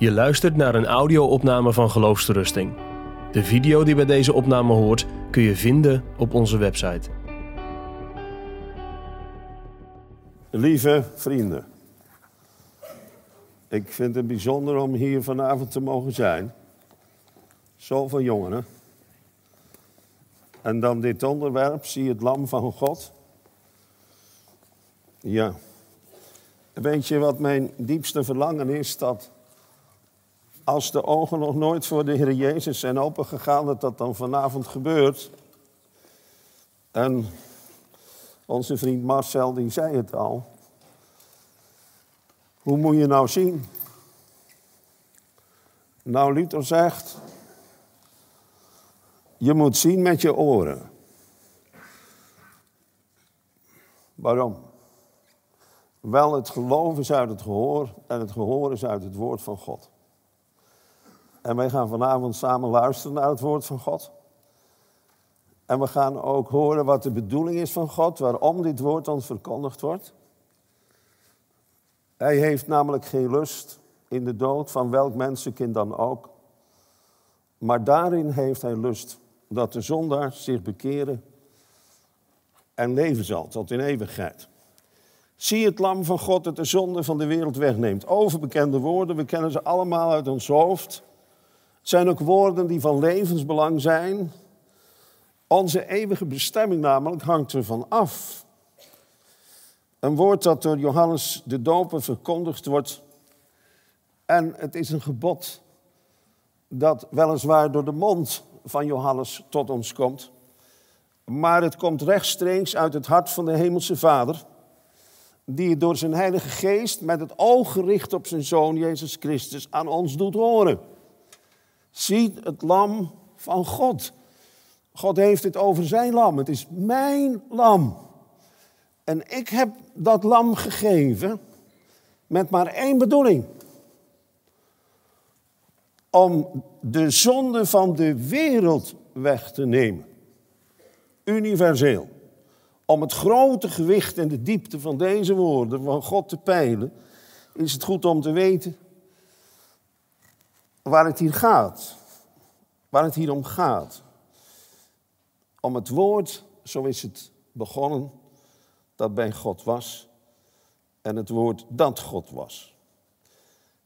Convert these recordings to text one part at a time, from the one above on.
Je luistert naar een audio-opname van Geloofsterusting. De video die bij deze opname hoort kun je vinden op onze website. Lieve vrienden, ik vind het bijzonder om hier vanavond te mogen zijn. Zoveel jongeren. En dan dit onderwerp, zie het lam van God. Ja. Weet je wat mijn diepste verlangen is? Dat als de ogen nog nooit voor de Heer Jezus zijn opengegaan, dat dat dan vanavond gebeurt. En onze vriend Marcel, die zei het al. Hoe moet je nou zien? Nou, Luther zegt, je moet zien met je oren. Waarom? Wel, het geloof is uit het gehoor en het gehoor is uit het woord van God. En wij gaan vanavond samen luisteren naar het woord van God. En we gaan ook horen wat de bedoeling is van God, waarom dit woord ons verkondigd wordt. Hij heeft namelijk geen lust in de dood van welk mensenkind dan ook. Maar daarin heeft hij lust dat de zondaar zich bekeren en leven zal tot in eeuwigheid. Zie het lam van God dat de zonde van de wereld wegneemt. Overbekende woorden, we kennen ze allemaal uit ons hoofd. Zijn ook woorden die van levensbelang zijn. Onze eeuwige bestemming namelijk hangt ervan af. Een woord dat door Johannes de Doper verkondigd wordt. En het is een gebod dat weliswaar door de mond van Johannes tot ons komt. Maar het komt rechtstreeks uit het hart van de Hemelse Vader. Die het door zijn Heilige Geest met het oog gericht op zijn Zoon Jezus Christus aan ons doet horen. Ziet het lam van God. God heeft het over zijn lam. Het is mijn lam. En ik heb dat lam gegeven met maar één bedoeling. Om de zonde van de wereld weg te nemen. Universeel. Om het grote gewicht en de diepte van deze woorden van God te peilen, is het goed om te weten waar het hier gaat. Waar het hier om gaat. Om het woord, zo is het begonnen, dat bij God was. En het woord dat God was.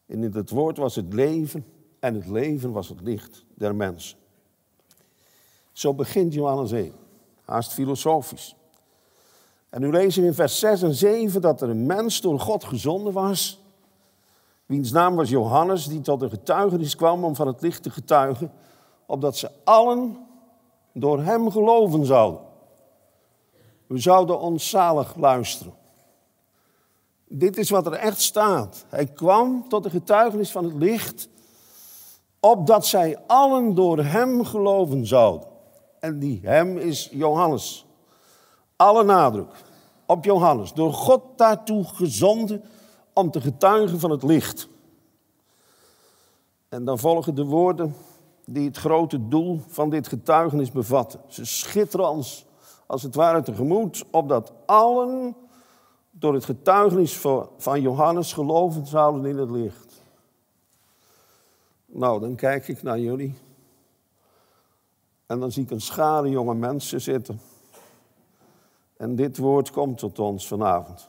En in het woord was het leven en het leven was het licht der mensen. Zo begint Johannes 1, haast filosofisch. En nu lezen we in vers 6 en 7 dat er een mens door God gezonden was, wiens naam was Johannes, die tot een getuigenis kwam om van het licht te getuigen, opdat ze allen door hem geloven zouden. We zouden ons zalig luisteren. Dit is wat er echt staat. Hij kwam tot de getuigenis van het licht, opdat zij allen door hem geloven zouden. En die hem is Johannes. Alle nadruk op Johannes. Door God daartoe gezonden om te getuigen van het licht. En dan volgen de woorden die het grote doel van dit getuigenis bevatten. Ze schitteren ons als het ware tegemoet, opdat allen door het getuigenis van Johannes geloven zouden in het licht. Nou, dan kijk ik naar jullie. En dan zie ik een schare jonge mensen zitten. En dit woord komt tot ons vanavond.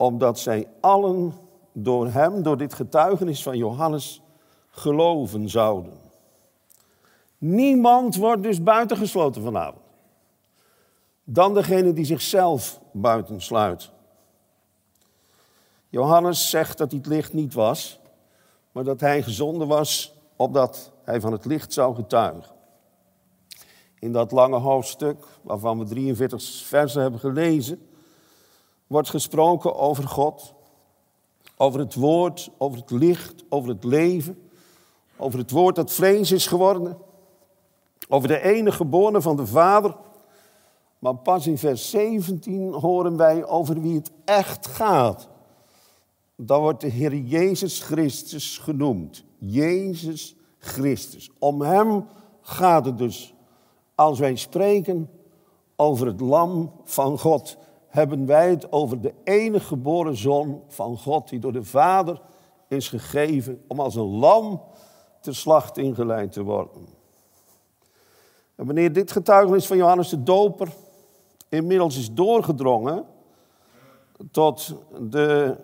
Omdat zij allen door hem, door dit getuigenis van Johannes, geloven zouden. Niemand wordt dus buitengesloten vanavond. Dan degene die zichzelf buitensluit. Johannes zegt dat hij het licht niet was, maar dat hij gezonden was opdat hij van het licht zou getuigen. In dat lange hoofdstuk, waarvan we 43 versen hebben gelezen, wordt gesproken over God, over het woord, over het licht, over het leven, over het woord dat vlees is geworden, over de enige geboren van de Vader. Maar pas in vers 17 horen wij over wie het echt gaat. Dan wordt de Heer Jezus Christus genoemd. Jezus Christus. Om Hem gaat het dus. Als wij spreken over het lam van God, hebben wij het over de enige geboren zoon van God, die door de Vader is gegeven om als een lam te slacht ingeleid te worden. En wanneer dit getuigenis van Johannes de Doper inmiddels is doorgedrongen tot de,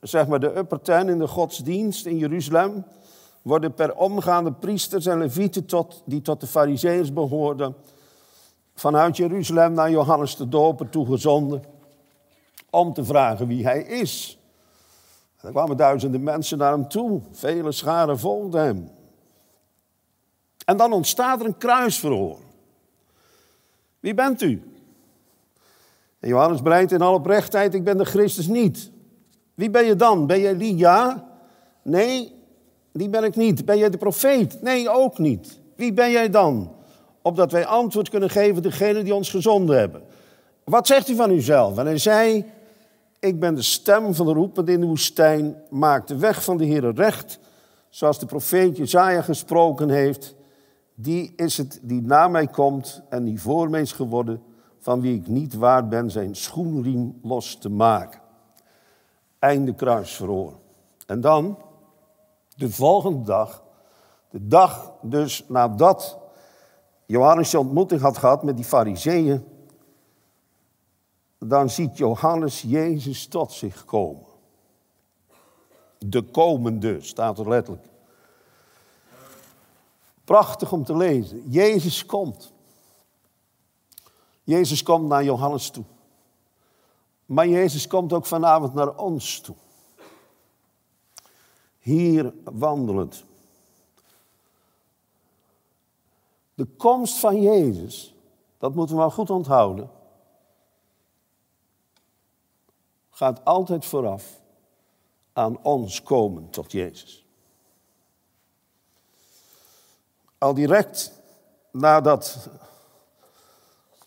zeg maar de upper ten in de godsdienst in Jeruzalem, worden per omgaande priesters en levieten tot, die tot de fariseërs behoorden, vanuit Jeruzalem naar Johannes de Doper toegezonden om te vragen wie hij is. Er kwamen duizenden mensen naar hem toe, vele scharen volgden hem. En dan ontstaat er een kruisverhoor. Wie bent u? En Johannes breidt in alle oprechtheid, ik ben de Christus niet. Wie ben je dan? Ben jij die? Ja? Nee, die ben ik niet. Ben jij de profeet? Nee, ook niet. Wie ben jij dan? Opdat wij antwoord kunnen geven degene die ons gezonden hebben. Wat zegt u van uzelf? En hij zei, ik ben de stem van de roepende in de woestijn. Maak de weg van de Heer recht. Zoals de profeet Jezaja gesproken heeft. Die is het die na mij komt en die voor mij is geworden. Van wie ik niet waard ben zijn schoenriem los te maken. Einde kruisverhoor. En dan, de volgende dag, de dag dus nadat Johannes de ontmoeting had gehad met die fariseeën, dan ziet Johannes Jezus tot zich komen. De komende staat er letterlijk. Prachtig om te lezen. Jezus komt. Jezus komt naar Johannes toe. Maar Jezus komt ook vanavond naar ons toe. Hier wandelend. De komst van Jezus, dat moeten we wel goed onthouden, gaat altijd vooraf aan ons komen tot Jezus. Al direct nadat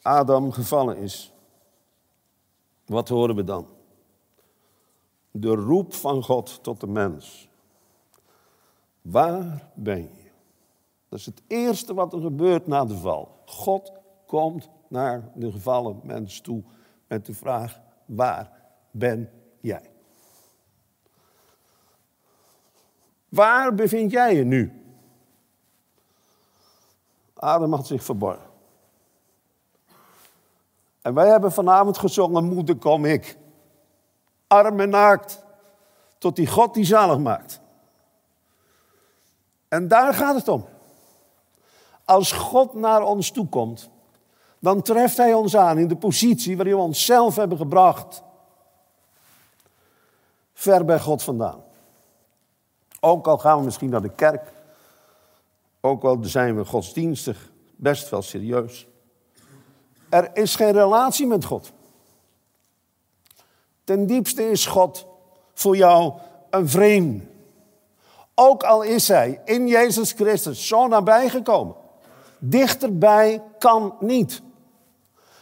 Adam gevallen is, wat horen we dan? De roep van God tot de mens. Waar ben je? Dat is het eerste wat er gebeurt na de val. God komt naar de gevallen mens toe met de vraag: waar ben jij? Waar bevind jij je nu? Adam had zich verborgen. En wij hebben vanavond gezongen, moeder kom ik. Arm en naakt, tot die God die zalig maakt. En daar gaat het om. Als God naar ons toe komt, dan treft Hij ons aan in de positie waarin we onszelf hebben gebracht. Ver bij God vandaan. Ook al gaan we misschien naar de kerk, ook al zijn we godsdienstig best wel serieus. Er is geen relatie met God. Ten diepste is God voor jou een vreemde. Ook al is hij in Jezus Christus zo nabij gekomen. Dichterbij kan niet.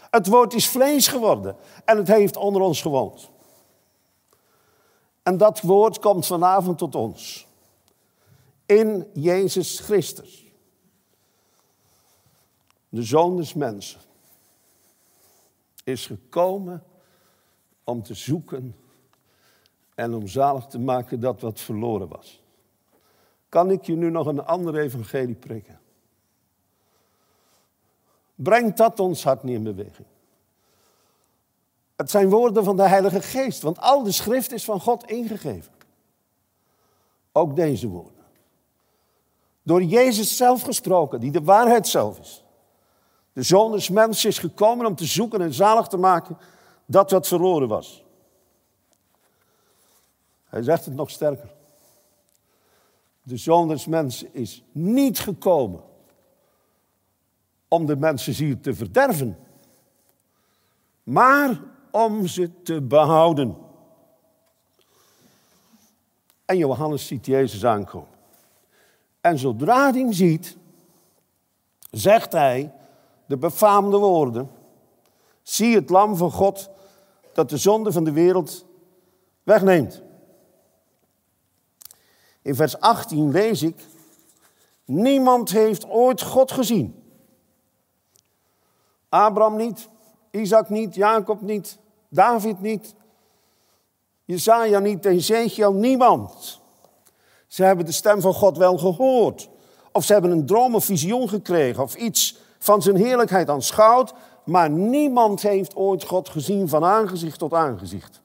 Het woord is vlees geworden en het heeft onder ons gewoond. En dat woord komt vanavond tot ons. In Jezus Christus. De zoon des mensen is gekomen om te zoeken en om zalig te maken dat wat verloren was. Kan ik je nu nog een ander evangelie prikken? Brengt dat ons hart niet in beweging? Het zijn woorden van de Heilige Geest, want al de schrift is van God ingegeven. Ook deze woorden. Door Jezus zelf gesproken, die de waarheid zelf is. De zoon des mensen is gekomen om te zoeken en zalig te maken dat wat verloren was. Hij zegt het nog sterker. De zoon des mensen is niet gekomen om de mensen hier te verderven, maar om ze te behouden. En Johannes ziet Jezus aankomen. En zodra hij hem ziet, zegt hij de befaamde woorden. Zie het lam van God dat de zonde van de wereld wegneemt. In vers 18 lees ik, niemand heeft ooit God gezien. Abraham niet, Isaac niet, Jacob niet, David niet, Jezaja niet, Ezekiel, niemand. Ze hebben de stem van God wel gehoord. Of ze hebben een droom of visioen gekregen of iets van zijn heerlijkheid aanschouwd. Maar niemand heeft ooit God gezien van aangezicht tot aangezicht.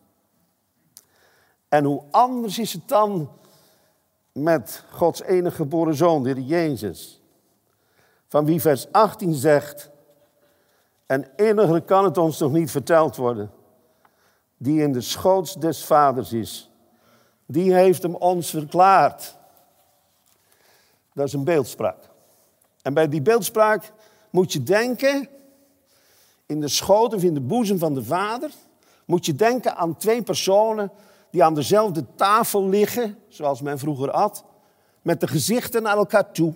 En hoe anders is het dan met Gods enige geboren zoon, de Jezus. Van wie vers 18 zegt, en inniger kan het ons nog niet verteld worden, die in de schoots des vaders is. Die heeft hem ons verklaard. Dat is een beeldspraak. En bij die beeldspraak moet je denken, in de schoot of in de boezem van de vader, moet je denken aan twee personen die aan dezelfde tafel liggen, zoals men vroeger at, met de gezichten naar elkaar toe,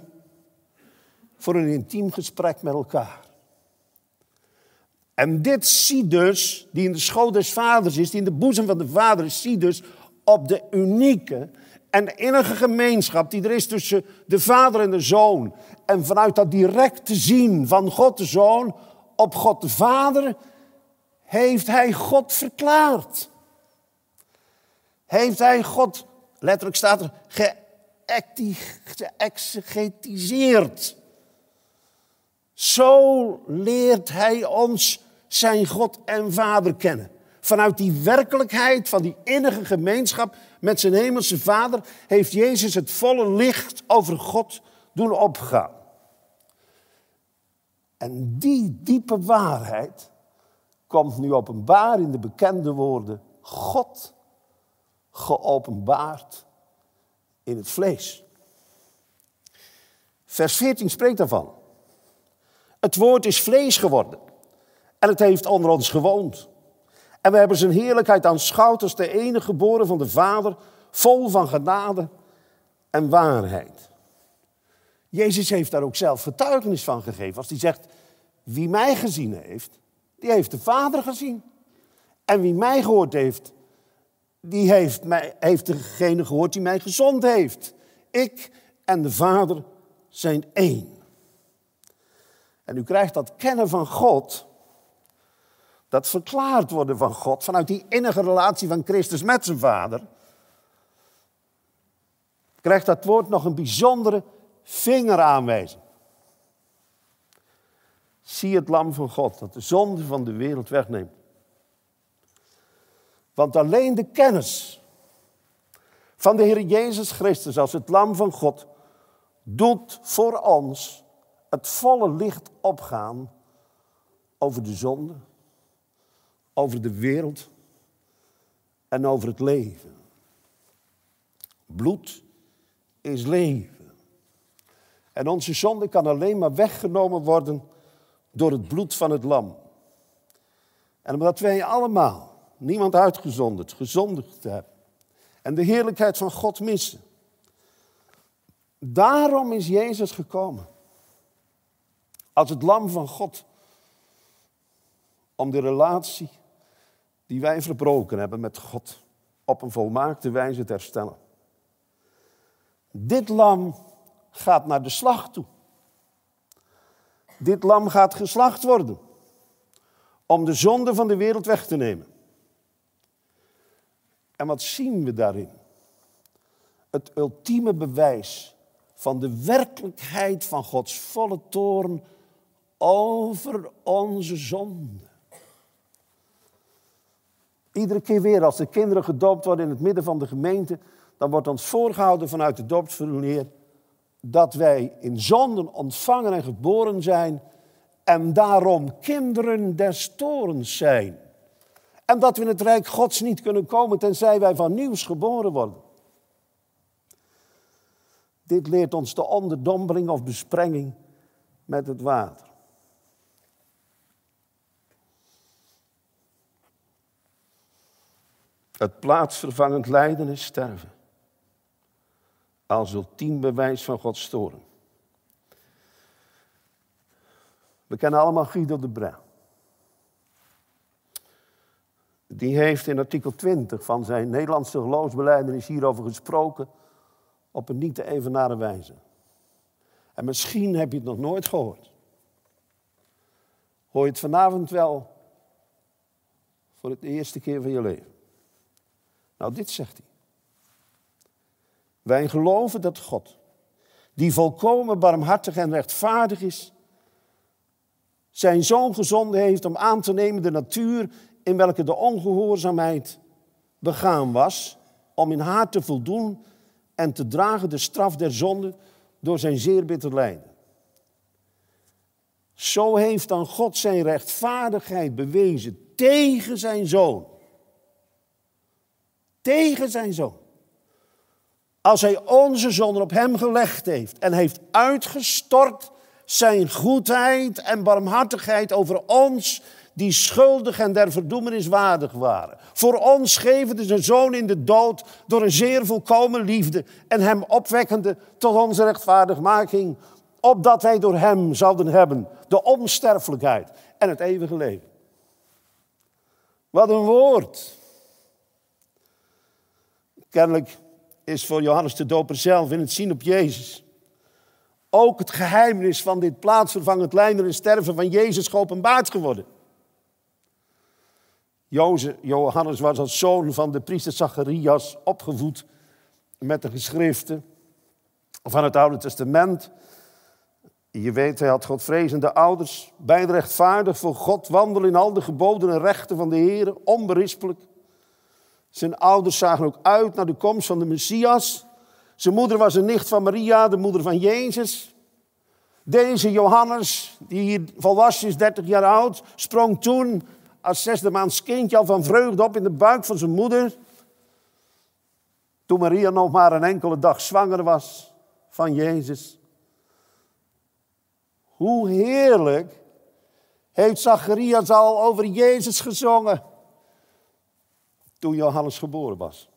voor een intiem gesprek met elkaar. En dit zie dus, die in de schoot des vaders is, die in de boezem van de vader is, zie dus op de unieke en innige gemeenschap die er is tussen de vader en de zoon. En vanuit dat direct te zien van God de zoon op God de vader, heeft hij God verklaard. Heeft hij God, letterlijk staat er, geëxegetiseerd. Zo leert hij ons zijn God en Vader kennen. Vanuit die werkelijkheid van die innige gemeenschap met zijn hemelse Vader heeft Jezus het volle licht over God doen opgaan. En die diepe waarheid komt nu openbaar in de bekende woorden God geopenbaard in het vlees. Vers 14 spreekt daarvan. Het woord is vlees geworden en het heeft onder ons gewoond. En we hebben zijn heerlijkheid aanschouwd als de enige geboren van de Vader, vol van genade en waarheid. Jezus heeft daar ook zelf getuigenis van gegeven. Als hij zegt, wie mij gezien heeft, die heeft de Vader gezien. En wie mij gehoord heeft, die heeft, mij, heeft degene gehoord die mij gezond heeft. Ik en de Vader zijn één. En u krijgt dat kennen van God, dat verklaard worden van God, vanuit die innige relatie van Christus met zijn Vader, krijgt dat woord nog een bijzondere vingeraanwijzing. Zie het lam van God dat de zonde van de wereld wegneemt. Want alleen de kennis van de Heer Jezus Christus als het lam van God doet voor ons het volle licht opgaan over de zonde, over de wereld en over het leven. Bloed is leven. En onze zonde kan alleen maar weggenomen worden door het bloed van het lam. En omdat wij allemaal niemand uitgezonderd, gezondigd hebben. En de heerlijkheid van God missen. Daarom is Jezus gekomen. Als het lam van God. Om de relatie die wij verbroken hebben met God op een volmaakte wijze te herstellen. Dit lam gaat naar de slag toe. Dit lam gaat geslacht worden om de zonde van de wereld weg te nemen. En wat zien we daarin? Het ultieme bewijs van de werkelijkheid van Gods volle toorn over onze zonde. Iedere keer weer als de kinderen gedoopt worden in het midden van de gemeente, dan wordt ons voorgehouden vanuit de doopsverleer dat wij in zonden ontvangen en geboren zijn en daarom kinderen des torens zijn. En dat we in het rijk Gods niet kunnen komen tenzij wij van nieuws geboren worden. Dit leert ons de onderdompeling of besprenging met het water. Het plaatsvervangend lijden is sterven. Als ultiem bewijs van Gods toren. We kennen allemaal Guido de Bruin die heeft in artikel 20 van zijn Nederlandse geloofsbeleidenis hierover gesproken op een niet te evenaren wijze. En misschien heb je het nog nooit gehoord. Hoor je het vanavond wel voor de eerste keer van je leven. Nou, dit zegt hij. Wij geloven dat God, die volkomen barmhartig en rechtvaardig is, zijn zoon gezonden heeft om aan te nemen de natuur in welke de ongehoorzaamheid begaan was, om in haar te voldoen en te dragen de straf der zonde door zijn zeer bitter lijden. Zo heeft dan God zijn rechtvaardigheid bewezen tegen zijn zoon. Tegen zijn zoon. Als hij onze zonden op hem gelegd heeft en heeft uitgestort zijn goedheid en barmhartigheid over ons die schuldig en der verdoemenis waardig waren. Voor ons gevende zijn zoon in de dood door een zeer volkomen liefde en hem opwekkende tot onze rechtvaardigmaking, opdat wij door hem zouden hebben de onsterfelijkheid en het eeuwige leven. Wat een woord. Kennelijk is voor Johannes de Doper zelf in het zien op Jezus ook het geheimnis van dit plaatsvervangend lijden en sterven van Jezus geopenbaard geworden. Johannes was als zoon van de priester Zacharias opgevoed met de geschriften van het Oude Testament. Je weet, hij had godvrezende ouders, beide rechtvaardig voor God, wandelen in al de geboden en rechten van de Heer, onberispelijk. Zijn ouders zagen ook uit naar de komst van de Messias. Zijn moeder was een nicht van Maria, de moeder van Jezus. Deze Johannes, die hier volwassen is, 30 jaar oud, sprong toen als zesde maands kindje al van vreugde op in de buik van zijn moeder. Toen Maria nog maar een enkele dag zwanger was van Jezus. Hoe heerlijk heeft Zacharias al over Jezus gezongen toen Johannes geboren was.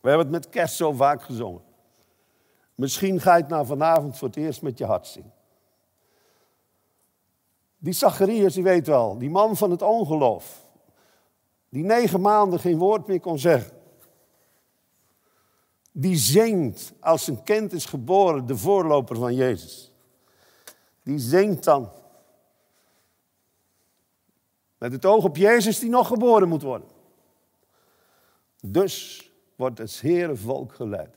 We hebben het met kerst zo vaak gezongen. Misschien ga je het nou vanavond voor het eerst met je hart zien. Die Zacharias, die weet wel, die man van het ongeloof. Die negen maanden geen woord meer kon zeggen. Die zingt als een kind is geboren, de voorloper van Jezus. Die zingt dan. Met het oog op Jezus die nog geboren moet worden. Dus wordt het Heere volk geleid.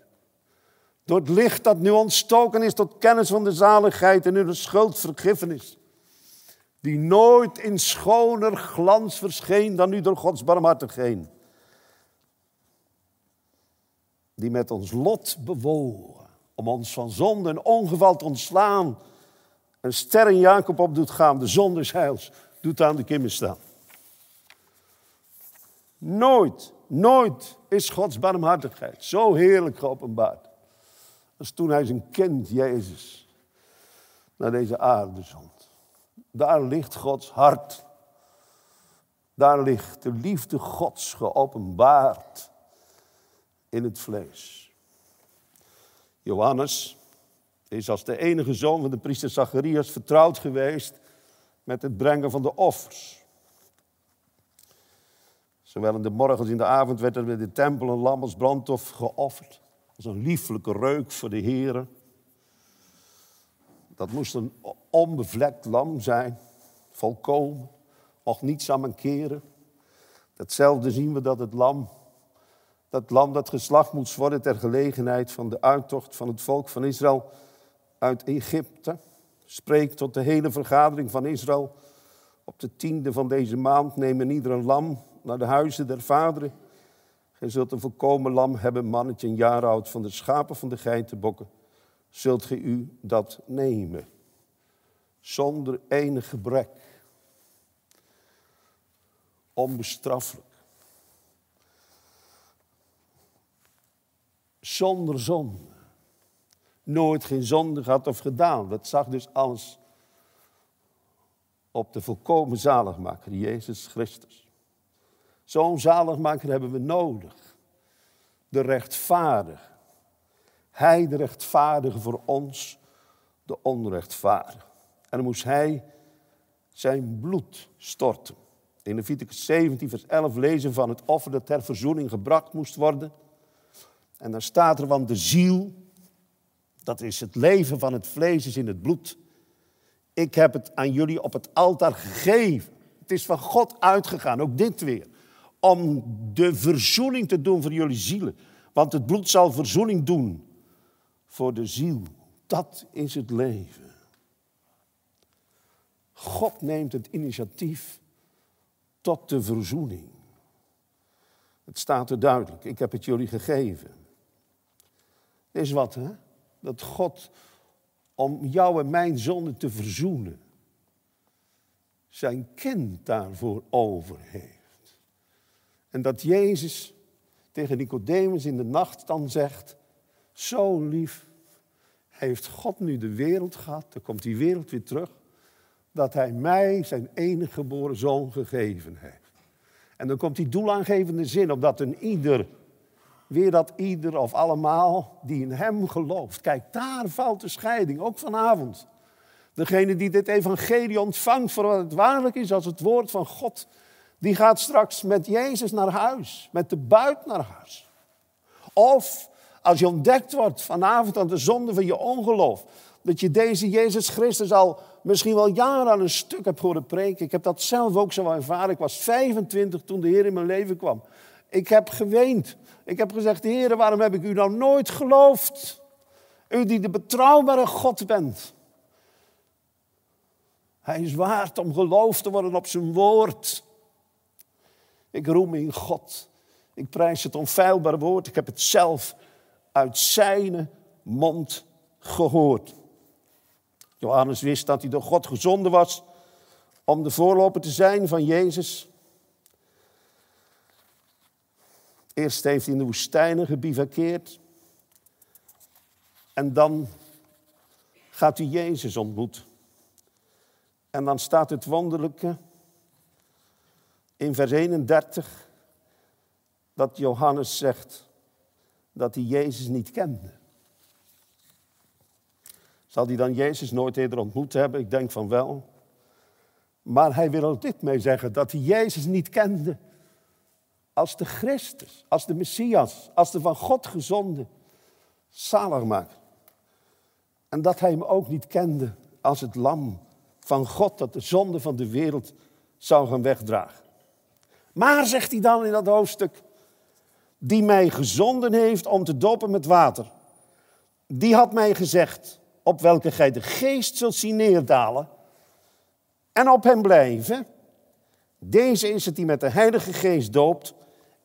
Door het licht dat nu ontstoken is tot kennis van de zaligheid en in de schuldvergiffenis die nooit in schoner glans verscheen dan nu door Gods barmhartigheid. Die met ons lot bewogen, om ons van zonde en ongeval te ontslaan. Een ster in Jacob op doet gaan, de zon des heils, doet aan de kimmen staan. Nooit, nooit is Gods barmhartigheid zo heerlijk geopenbaard. Als toen hij zijn kind, Jezus, naar deze aarde zond. Daar ligt Gods hart. Daar ligt de liefde Gods geopenbaard in het vlees. Johannes is als de enige zoon van de priester Zacharias vertrouwd geweest met het brengen van de offers. Zowel in de morgen als in de avond werd er in de tempel een lam als brandhof geofferd. Als een lieflijke reuk voor de Heer. Dat moest een onbevlekt lam zijn, volkomen, mocht niets aan mankeren. Datzelfde zien we dat het lam, dat lam dat geslacht moest worden ter gelegenheid van de uittocht van het volk van Israël uit Egypte, spreekt tot de hele vergadering van Israël. Op de tiende van deze maand nemen ieder een lam naar de huizen der vaderen. Gij zult een volkomen lam hebben, mannetje een jaar oud, van de schapen van de geitenbokken zult ge u dat nemen. Zonder enig gebrek. Onbestraffelijk. Zonder zonde. Nooit geen zonde gehad of gedaan. Dat zag dus alles op de volkomen zaligmaker, Jezus Christus. Zo'n zaligmaker hebben we nodig. De rechtvaardige hij de rechtvaardige voor ons, de onrechtvaardige. En dan moest hij zijn bloed storten. In Leviticus 17, vers 11 lezen van het offer dat ter verzoening gebracht moest worden. En dan staat er, van de ziel, dat is het leven van het vlees, is in het bloed. Ik heb het aan jullie op het altaar gegeven. Het is van God uitgegaan, ook dit weer. Om de verzoening te doen voor jullie zielen. Want het bloed zal verzoening doen voor de ziel. Dat is het leven. God neemt het initiatief tot de verzoening. Het staat er duidelijk. Ik heb het jullie gegeven. Is wat, hè? Dat God om jou en mijn zonde te verzoenen, zijn kind daarvoor over heeft. En dat Jezus tegen Nicodemus in de nacht dan zegt, zo lief heeft God nu de wereld gehad, dan komt die wereld weer terug, dat hij mij zijn enige geboren zoon gegeven heeft. En dan komt die doelaangevende zin, omdat een ieder, weer dat ieder of allemaal, die in hem gelooft. Kijk, daar valt de scheiding, ook vanavond. Degene die dit evangelie ontvangt voor wat het waarlijk is als het woord van God, die gaat straks met Jezus naar huis, met de buit naar huis. Of als je ontdekt wordt vanavond aan de zonde van je ongeloof, dat je deze Jezus Christus al misschien wel jaren aan een stuk hebt horen preken. Ik heb dat zelf ook zo ervaren. Ik was 25 toen de Heer in mijn leven kwam. Ik heb geweend. Ik heb gezegd, Heer, waarom heb ik u nou nooit geloofd? U die de betrouwbare God bent. Hij is waard om geloofd te worden op zijn woord. Ik roem in God. Ik prijs het onfeilbare woord. Ik heb het zelf uit zijn mond gehoord. Johannes wist dat hij door God gezonden was om de voorloper te zijn van Jezus. Eerst heeft hij in de woestijnen gebivakkeerd. En dan gaat hij Jezus ontmoeten. En dan staat het wonderlijke in vers 31 dat Johannes zegt dat hij Jezus niet kende. Zal hij dan Jezus nooit eerder ontmoet hebben? Ik denk van wel. Maar hij wil er dit mee zeggen, dat hij Jezus niet kende als de Christus, als de Messias, als de van God gezonde zaligmaker. En dat hij hem ook niet kende als het lam van God dat de zonde van de wereld zou gaan wegdragen. Maar, zegt hij dan in dat hoofdstuk, die mij gezonden heeft om te dopen met water, die had mij gezegd, op welke gij de geest zult zien neerdalen en op hem blijven. Deze is het die met de Heilige Geest doopt.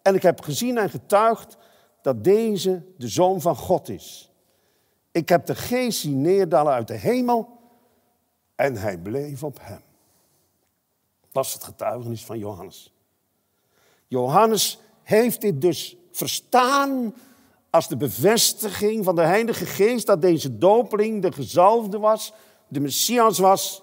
En ik heb gezien en getuigd dat deze de Zoon van God is. Ik heb de Geest zien neerdalen uit de hemel en hij bleef op hem. Dat het getuigenis van Johannes. Johannes heeft dit dus verstaan als de bevestiging van de Heilige Geest dat deze dopeling de gezalfde was, de Messias was.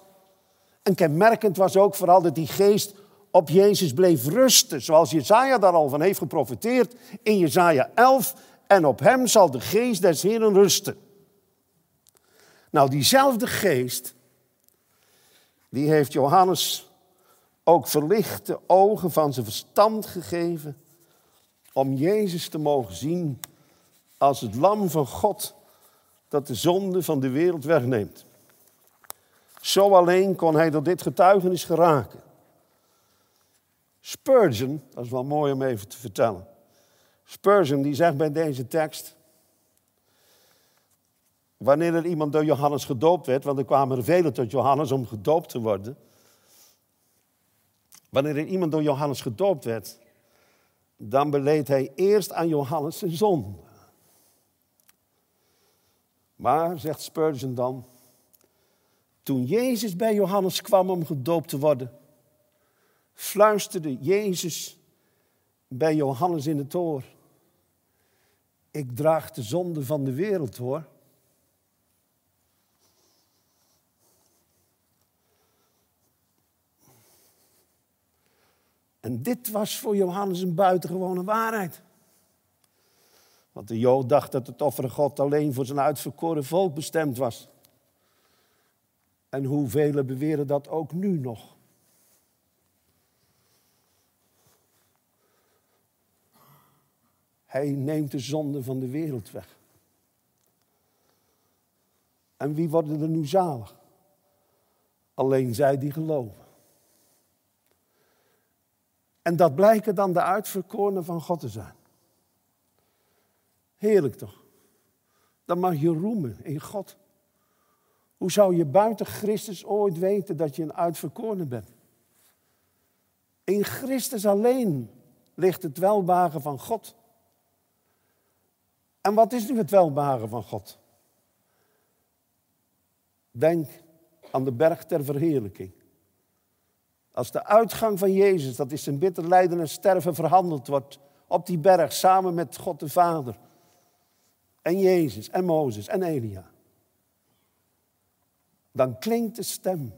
En kenmerkend was ook vooral dat die geest op Jezus bleef rusten, zoals Jezaja daar al van heeft geprofiteerd in Jezaja 11. En op hem zal de geest des Heren rusten. Nou, diezelfde geest, die heeft Johannes ook verlichte ogen van zijn verstand gegeven om Jezus te mogen zien als het lam van God dat de zonde van de wereld wegneemt. Zo alleen kon hij door dit getuigenis geraken. Spurgeon, dat is wel mooi om even te vertellen. Spurgeon die zegt bij deze tekst, wanneer er iemand door Johannes gedoopt werd, want er kwamen er velen tot Johannes om gedoopt te worden. Wanneer er iemand door Johannes gedoopt werd, dan beleed hij eerst aan Johannes zijn zonde. Maar, zegt Spurgeon dan, toen Jezus bij Johannes kwam om gedoopt te worden, fluisterde Jezus bij Johannes in het oor. Ik draag de zonde van de wereld hoor. En dit was voor Johannes een buitengewone waarheid. Want de Jood dacht dat het offer God alleen voor zijn uitverkoren volk bestemd was. En hoeveel beweren dat ook nu nog. Hij neemt de zonde van de wereld weg. En wie worden er nu zalig? Alleen zij die geloven. En dat blijken dan de uitverkorenen van God te zijn. Heerlijk toch? Dan mag je roemen in God. Hoe zou je buiten Christus ooit weten dat je een uitverkorene bent? In Christus alleen ligt het welbagen van God. En wat is nu het welbagen van God? Denk aan de berg ter verheerlijking. Als de uitgang van Jezus, dat is zijn bitter lijden en sterven, verhandeld wordt op die berg samen met God de Vader. En Jezus en Mozes en Elia. Dan klinkt de stem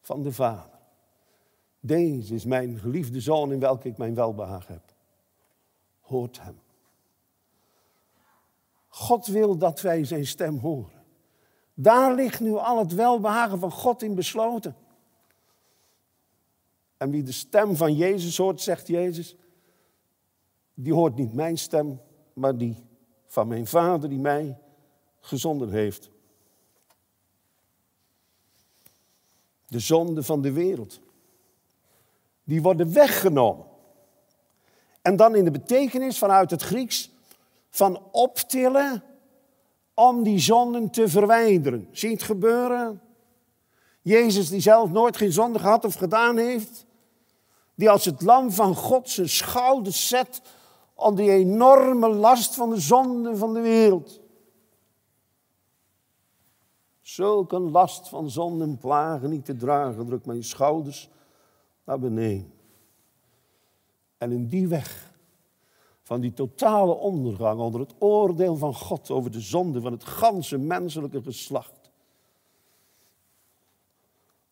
van de Vader. Deze is mijn geliefde zoon in welke ik mijn welbehagen heb. Hoort hem. God wil dat wij zijn stem horen. Daar ligt nu al het welbehagen van God in besloten. En wie de stem van Jezus hoort, zegt Jezus, die hoort niet mijn stem, maar die van mijn Vader die mij gezonden heeft. De zonde van de wereld. Die worden weggenomen. En dan in de betekenis vanuit het Grieks van optillen om die zonden te verwijderen. Zie je het gebeuren? Jezus die zelf nooit geen zonde gehad of gedaan heeft. Die als het lam van God zijn schouders zet om die enorme last van de zonde van de wereld. Zulke last van zonde en plagen niet te dragen, druk mijn schouders naar beneden. En in die weg van die totale ondergang onder het oordeel van God over de zonde van het ganse menselijke geslacht,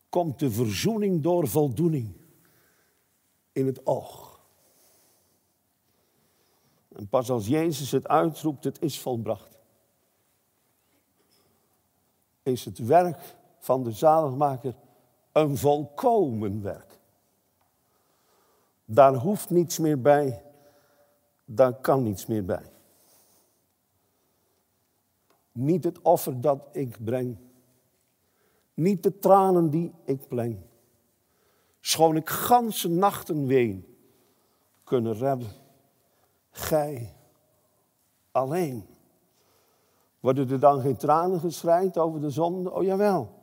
komt de verzoening door voldoening in het oog. En pas als Jezus het uitroept, het is volbracht, is het werk van de zaligmaker een volkomen werk. Daar hoeft niets meer bij, daar kan niets meer bij. Niet het offer dat ik breng, niet de tranen die ik pleng, schoon ik ganse nachten ween, kunnen redden. Gij alleen. Worden er dan geen tranen geschreid over de zonde? Oh jawel.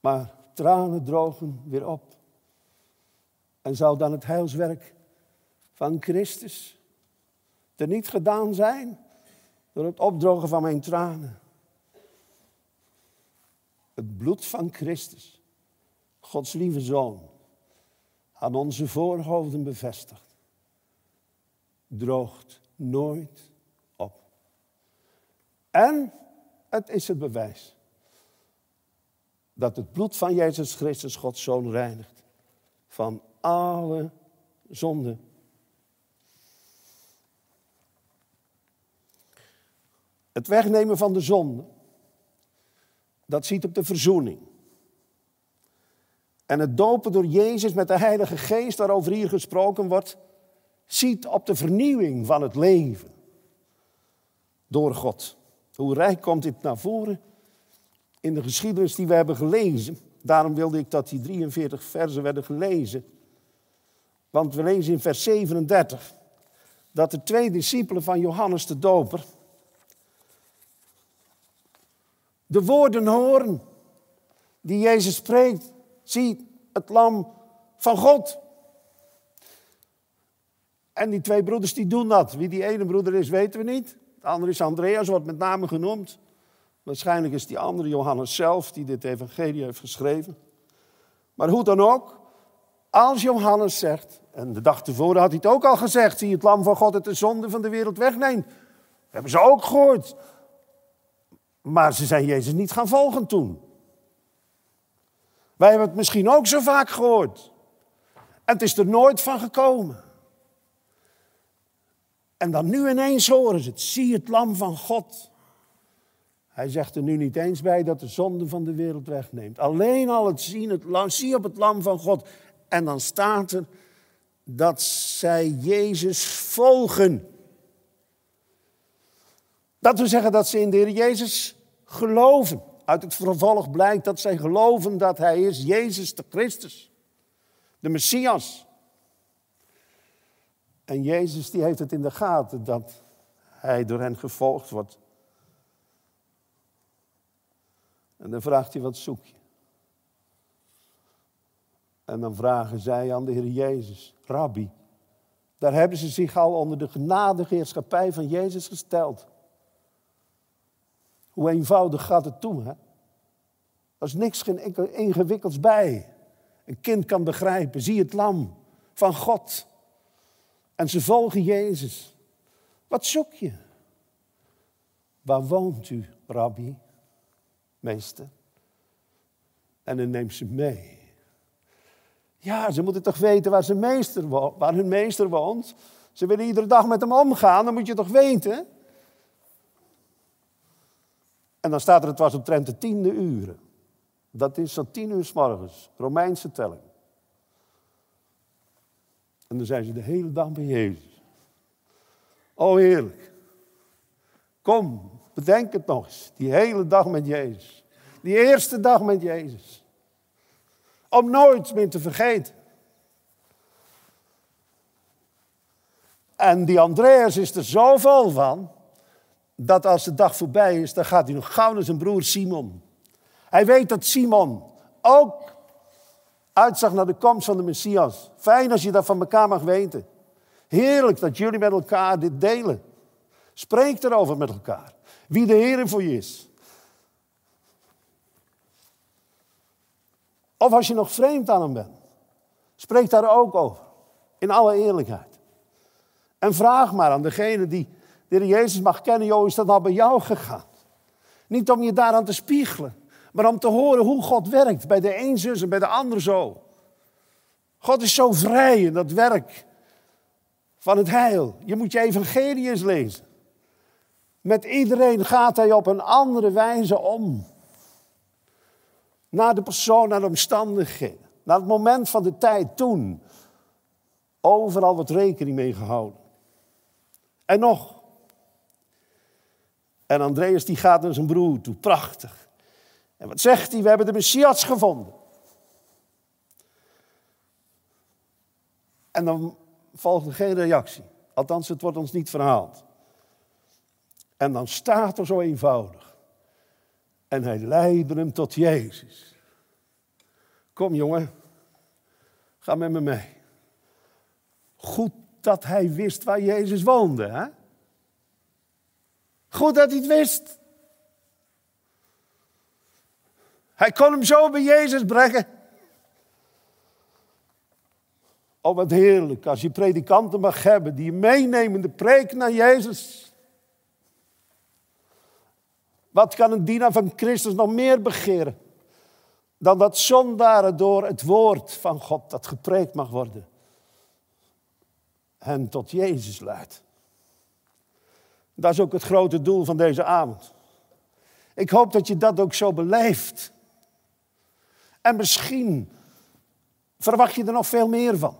Maar tranen drogen weer op. En zou dan het heilswerk van Christus er niet gedaan zijn door het opdrogen van mijn tranen? Het bloed van Christus, Gods lieve Zoon, aan onze voorhoofden bevestigd, droogt nooit op. En het is het bewijs dat het bloed van Jezus Christus Gods Zoon reinigt van alle zonde. Het wegnemen van de zonde, dat ziet op de verzoening. En het dopen door Jezus met de Heilige Geest, waarover hier gesproken wordt, ziet op de vernieuwing van het leven door God. Hoe rijk komt dit naar voren in de geschiedenis die we hebben gelezen. Daarom wilde ik dat die 43 versen werden gelezen. Want we lezen in vers 37 dat de twee discipelen van Johannes de Doper de woorden horen die Jezus spreekt. Zie het lam van God. En die twee broeders die doen dat. Wie die ene broeder is, weten we niet. De andere is Andreas, wordt met name genoemd. Waarschijnlijk is die andere Johannes zelf die dit evangelie heeft geschreven. Maar hoe dan ook, als Johannes zegt, en de dag tevoren had hij het ook al gezegd, zie het lam van God het de zonde van de wereld wegneemt. Hebben ze ook gehoord. Maar ze zijn Jezus niet gaan volgen toen. Wij hebben het misschien ook zo vaak gehoord. En het is er nooit van gekomen. En dan nu ineens horen ze het. Zie het lam van God. Hij zegt er nu niet eens bij dat de zonde van de wereld wegneemt. Alleen al het zien, het lam, zie op het lam van God. En dan staat er dat zij Jezus volgen. Dat wil zeggen dat ze in de Heer Jezus geloven. Uit het vervolg blijkt dat zij geloven dat Hij is Jezus de Christus, de Messias. En Jezus die heeft het in de gaten dat hij door hen gevolgd wordt. En dan vraagt hij, wat zoek je? En dan vragen zij aan de Heer Jezus, Rabbi. Daar hebben ze zich al onder de genadige heerschappij van Jezus gesteld. Hoe eenvoudig gaat het toe, hè? Er is niks geen ingewikkelds bij. Een kind kan begrijpen, zie het lam van God. En ze volgen Jezus. Wat zoek je? Waar woont u, rabbi, meester? En dan neemt ze mee. Ja, ze moeten toch weten waar, zijn meester waar hun meester woont. Ze willen iedere dag met hem omgaan, dan moet je toch weten. En dan staat er, het was omtrent de tiende uren. Dat is zo tien uur s morgens, Romeinse telling. En dan zijn ze de hele dag bij Jezus. Oh heerlijk. Kom, bedenk het nog eens. Die hele dag met Jezus. Die eerste dag met Jezus. Om nooit meer te vergeten. En die Andreas is er zo vol van, dat als de dag voorbij is, dan gaat hij nog gauw naar zijn broer Simon. Hij weet dat Simon ook uitzag naar de komst van de Messias. Fijn als je dat van elkaar mag weten. Heerlijk dat jullie met elkaar dit delen. Spreek erover met elkaar. Wie de Heer voor je is. Of als je nog vreemd aan hem bent. Spreek daar ook over. In alle eerlijkheid. En vraag maar aan degene die de Jezus mag kennen. Joh, is dat nou bij jou gegaan? Niet om je daaraan te spiegelen. Maar om te horen hoe God werkt. Bij de een zus en bij de ander zo. God is zo vrij in dat werk van het heil. Je moet je evangelie lezen. Met iedereen gaat hij op een andere wijze om. Naar de persoon, naar de omstandigheden. Naar het moment van de tijd toen. Overal wordt rekening mee gehouden. En nog. En Andreas die gaat naar zijn broer toe. Prachtig. En wat zegt hij? We hebben de Messias gevonden. En dan volgt er geen reactie. Althans, het wordt ons niet verhaald. En dan staat er zo eenvoudig. En hij leidde hem tot Jezus. Kom jongen, ga met me mee. Goed dat hij wist waar Jezus woonde, hè? Goed dat hij het wist. Hij kon hem zo bij Jezus brengen. Oh, wat heerlijk als je predikanten mag hebben die meenemen de preek naar Jezus. Wat kan een dienaar van Christus nog meer begeren dan dat zondaren door het woord van God dat gepreekt mag worden hen tot Jezus leidt. Dat is ook het grote doel van deze avond. Ik hoop dat je dat ook zo beleeft. En misschien verwacht je er nog veel meer van.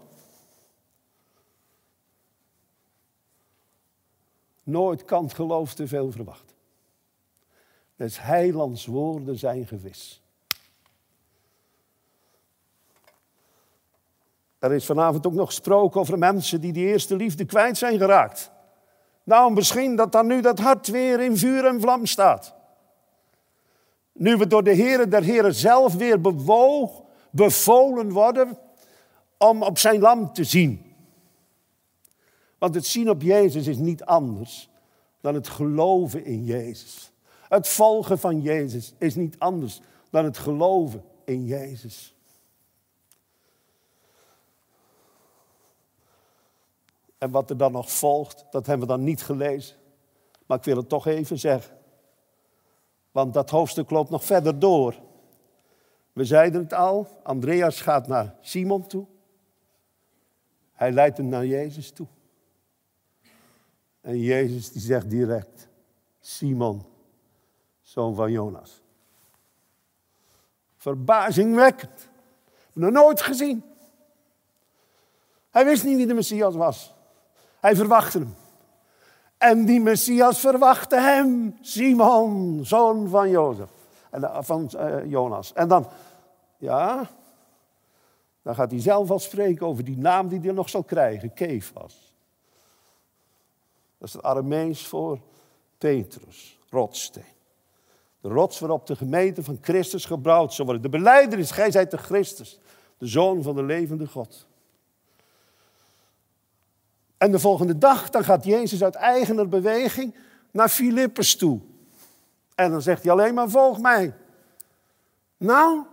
Nooit kan geloof te veel verwachten. Dus heilands woorden zijn gewis. Er is vanavond ook nog gesproken over mensen die die eerste liefde kwijt zijn geraakt. Nou, misschien dat dan nu dat hart weer in vuur en vlam staat. Nu we door de Heer der Heren zelf weer bewoog, bevolen worden om op zijn lam te zien. Want het zien op Jezus is niet anders dan het geloven in Jezus. Het volgen van Jezus is niet anders dan het geloven in Jezus. En wat er dan nog volgt, dat hebben we dan niet gelezen. Maar ik wil het toch even zeggen. Want dat hoofdstuk loopt nog verder door. We zeiden het al, Andreas gaat naar Simon toe. Hij leidt hem naar Jezus toe. En Jezus die zegt direct, Simon, zoon van Jonas. Verbazingwekkend. Nog nooit gezien. Hij wist niet wie de Messias was. Hij verwachtte hem. En die Messias verwachtte hem, Simon, zoon van Jozef. Eh, van uh, Jonas. En dan, ja, dan gaat hij zelf al spreken over die naam die hij nog zal krijgen, Kefas. Dat is het Aramees voor Petrus, rotssteen. De rots waarop de gemeente van Christus gebouwd zal worden. De beleider is, gij zijt de Christus, de Zoon van de levende God. En de volgende dag, dan gaat Jezus uit eigener beweging naar Filippus toe. En dan zegt hij alleen maar, volg mij. Nou,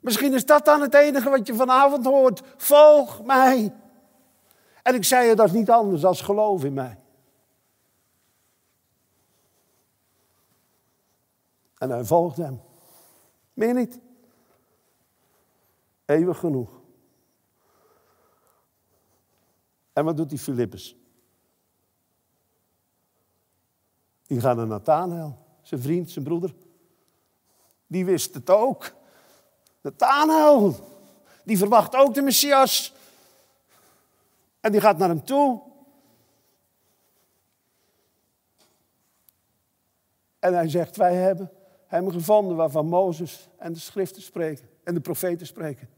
misschien is dat dan het enige wat je vanavond hoort. Volg mij. En ik zei je, dat is niet anders dan geloof in mij. En hij volgde hem. Meer niet. Eeuwig genoeg. En wat doet die Filippus? Die gaat naar Nathanael, zijn vriend, zijn broeder. Die wist het ook. Nathanael, die verwacht ook de Messias. En die gaat naar hem toe. En hij zegt, wij hebben hem gevonden waarvan Mozes en de schriften spreken. En de profeten spreken.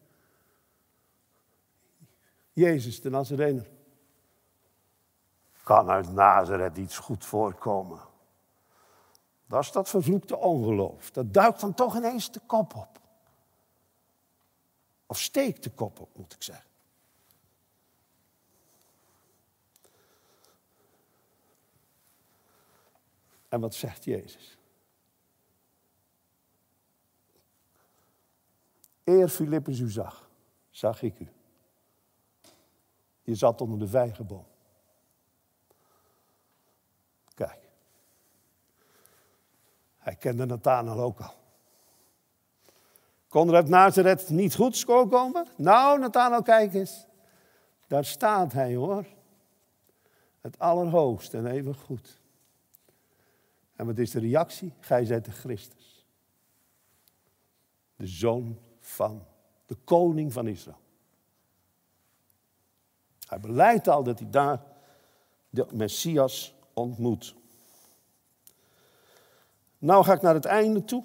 Jezus, de Nazarener. Kan uit Nazareth iets goed voorkomen? Dat is dat vervloekte ongeloof. Dat duikt dan toch ineens de kop op. Of steekt de kop op, moet ik zeggen. En wat zegt Jezus? Eer Filippus u zag, zag ik u. Je zat onder de vijgenboom. Kijk. Hij kende Nathanael ook al. Kon er uit Nazareth niet goed komen? Nou, Nathanael, kijk eens. Daar staat hij hoor. Het allerhoogste en even goed. En wat is de reactie? Gij zijt de Christus. De zoon van de koning van Israël. Hij beleidt al dat hij daar de Messias ontmoet. Nou ga ik naar het einde toe.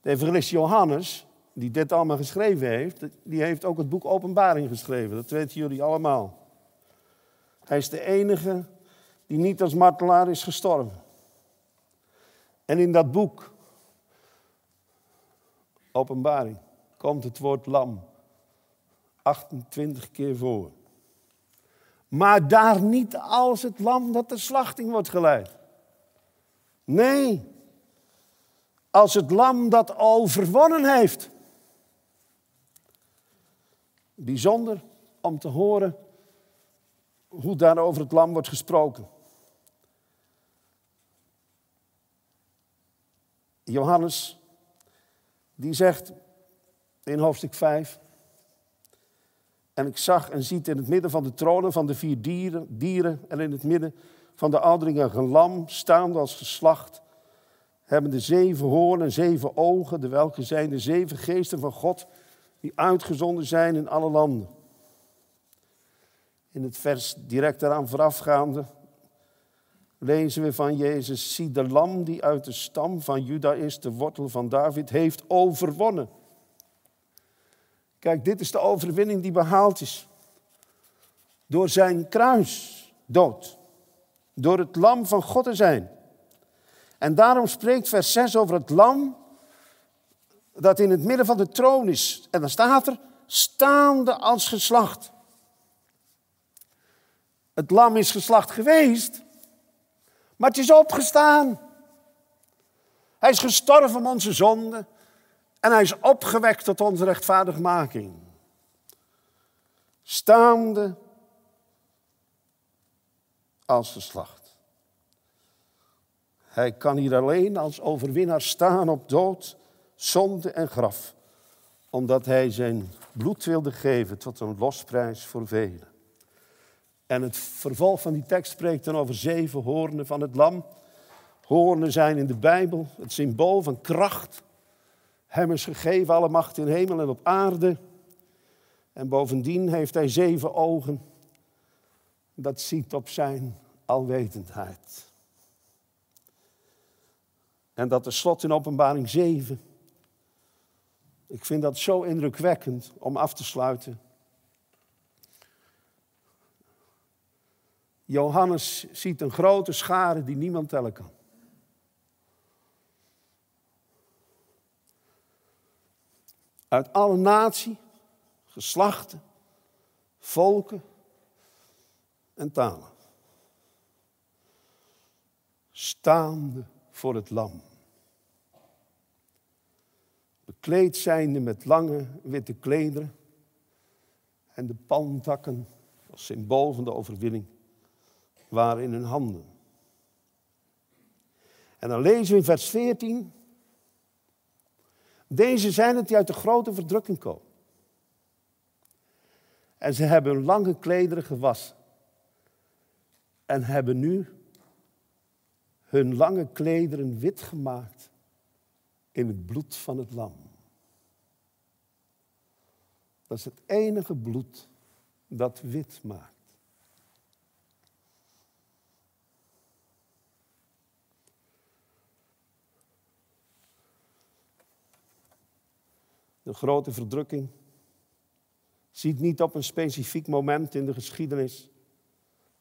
De evangelist Johannes, die dit allemaal geschreven heeft, die heeft ook het boek Openbaring geschreven. Dat weten jullie allemaal. Hij is de enige die niet als martelaar is gestorven. En in dat boek, Openbaring, komt het woord lam 28 keer voor. Maar daar niet als het lam dat de slachting wordt geleid. Nee, als het lam dat overwonnen heeft. Bijzonder om te horen hoe daar over het lam wordt gesproken. Johannes, die zegt in hoofdstuk 5. En ik zag en ziet in het midden van de tronen van de vier dieren, dieren en in het midden van de ouderingen een lam, staande als geslacht, hebben de zeven hoornen en zeven ogen, de welke zijn de zeven geesten van God, die uitgezonden zijn in alle landen. In het vers direct daaraan voorafgaande lezen we van Jezus, zie de lam die uit de stam van Juda is, de wortel van David, heeft overwonnen. Kijk, dit is de overwinning die behaald is. Door zijn kruisdood. Door het lam van God te zijn. En daarom spreekt vers 6 over het lam dat in het midden van de troon is. En dan staat er, staande als geslacht. Het lam is geslacht geweest, maar het is opgestaan. Hij is gestorven om onze zonde en hij is opgewekt tot onze rechtvaardigmaking. Staande als geslacht. Hij kan hier alleen als overwinnaar staan op dood, zonde en graf, omdat hij zijn bloed wilde geven tot een losprijs voor velen. En het vervolg van die tekst spreekt dan over zeven hoornen van het lam. Hoornen zijn in de Bijbel het symbool van kracht. Hem is gegeven alle macht in hemel en op aarde. En bovendien heeft hij zeven ogen. Dat ziet op zijn alwetendheid. En dat de slot in openbaring 7. Ik vind dat zo indrukwekkend om af te sluiten. Johannes ziet een grote schare die niemand tellen kan. Uit alle natie, geslachten, volken en talen. Staande voor het lam. Bekleed zijnde met lange witte klederen en de palmtakken als symbool van de overwinning waren in hun handen. En dan lezen we in vers 14. Deze zijn het die uit de grote verdrukking komen. En ze hebben hun lange klederen gewassen. En hebben nu hun lange klederen wit gemaakt in het bloed van het lam. Dat is het enige bloed dat wit maakt. De grote verdrukking ziet niet op een specifiek moment in de geschiedenis,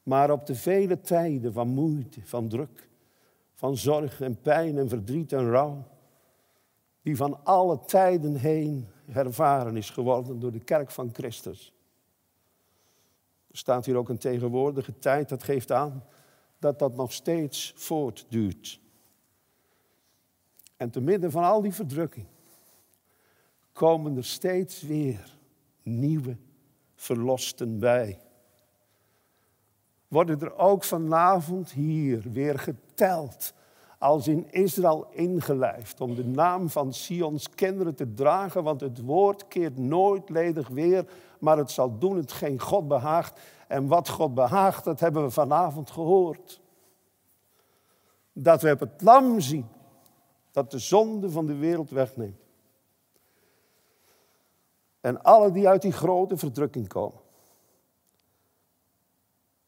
maar op de vele tijden van moeite, van druk, van zorg en pijn en verdriet en rouw, die van alle tijden heen ervaren is geworden door de kerk van Christus. Er staat hier ook een tegenwoordige tijd, dat geeft aan dat dat nog steeds voortduurt. En te midden van al die verdrukking komen er steeds weer nieuwe verlosten bij. Worden er ook vanavond hier weer geteld als in Israël ingelijfd om de naam van Sions kinderen te dragen, want het woord keert nooit ledig weer, maar het zal doen hetgeen God behaagt. En wat God behaagt, dat hebben we vanavond gehoord. Dat we op het lam zien dat de zonde van de wereld wegneemt. En alle die uit die grote verdrukking komen,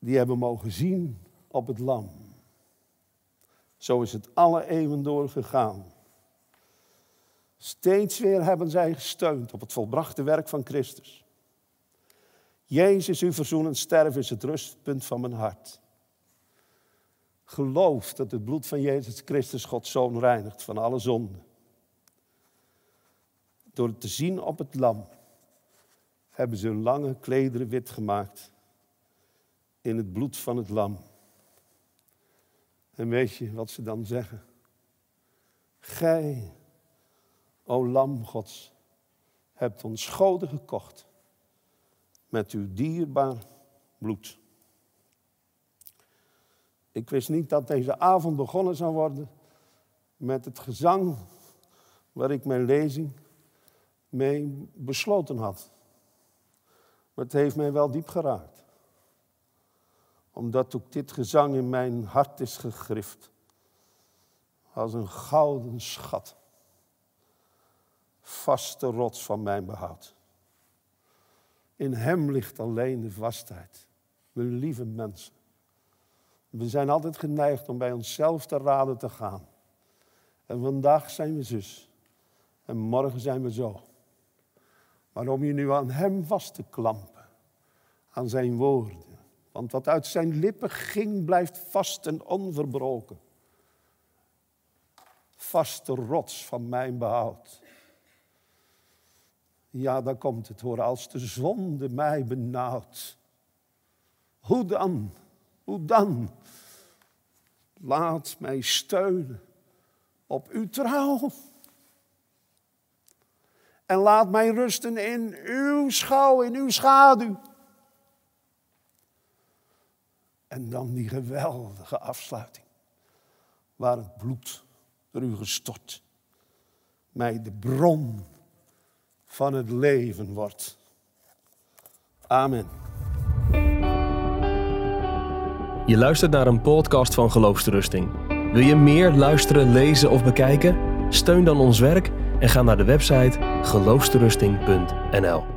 die hebben mogen zien op het lam. Zo is het alle eeuwen doorgegaan. Steeds weer hebben zij gesteund op het volbrachte werk van Christus. Jezus, uw verzoenend sterven is het rustpunt van mijn hart. Geloof dat het bloed van Jezus Christus Gods Zoon reinigt van alle zonden. Door het te zien op het lam hebben ze hun lange klederen wit gemaakt in het bloed van het lam. En weet je wat ze dan zeggen? Gij, o lam Gods, hebt ons goden gekocht met uw dierbaar bloed. Ik wist niet dat deze avond begonnen zou worden met het gezang waar ik mijn lezing mee besloten had. Maar het heeft mij wel diep geraakt. Omdat ook dit gezang in mijn hart is gegrift. Als een gouden schat. Vaste rots van mijn behoud. In hem ligt alleen de vastheid. Mijn lieve mensen. We zijn altijd geneigd om bij onszelf te raden te gaan. En vandaag zijn we zus. En morgen zijn we zo. Maar om je nu aan hem vast te klampen, aan zijn woorden. Want wat uit zijn lippen ging, blijft vast en onverbroken. Vaste rots van mijn behoud. Ja, daar komt het hoor, als de zonde mij benauwt. Hoe dan? Hoe dan? Laat mij steunen op uw trouw. En laat mij rusten in uw schouw, in uw schaduw. En dan die geweldige afsluiting, waar het bloed door u gestort mij de bron van het leven wordt. Amen. Je luistert naar een podcast van Geloofsterusting. Wil je meer luisteren, lezen of bekijken? Steun dan ons werk en ga naar de website geloofsterusting.nl.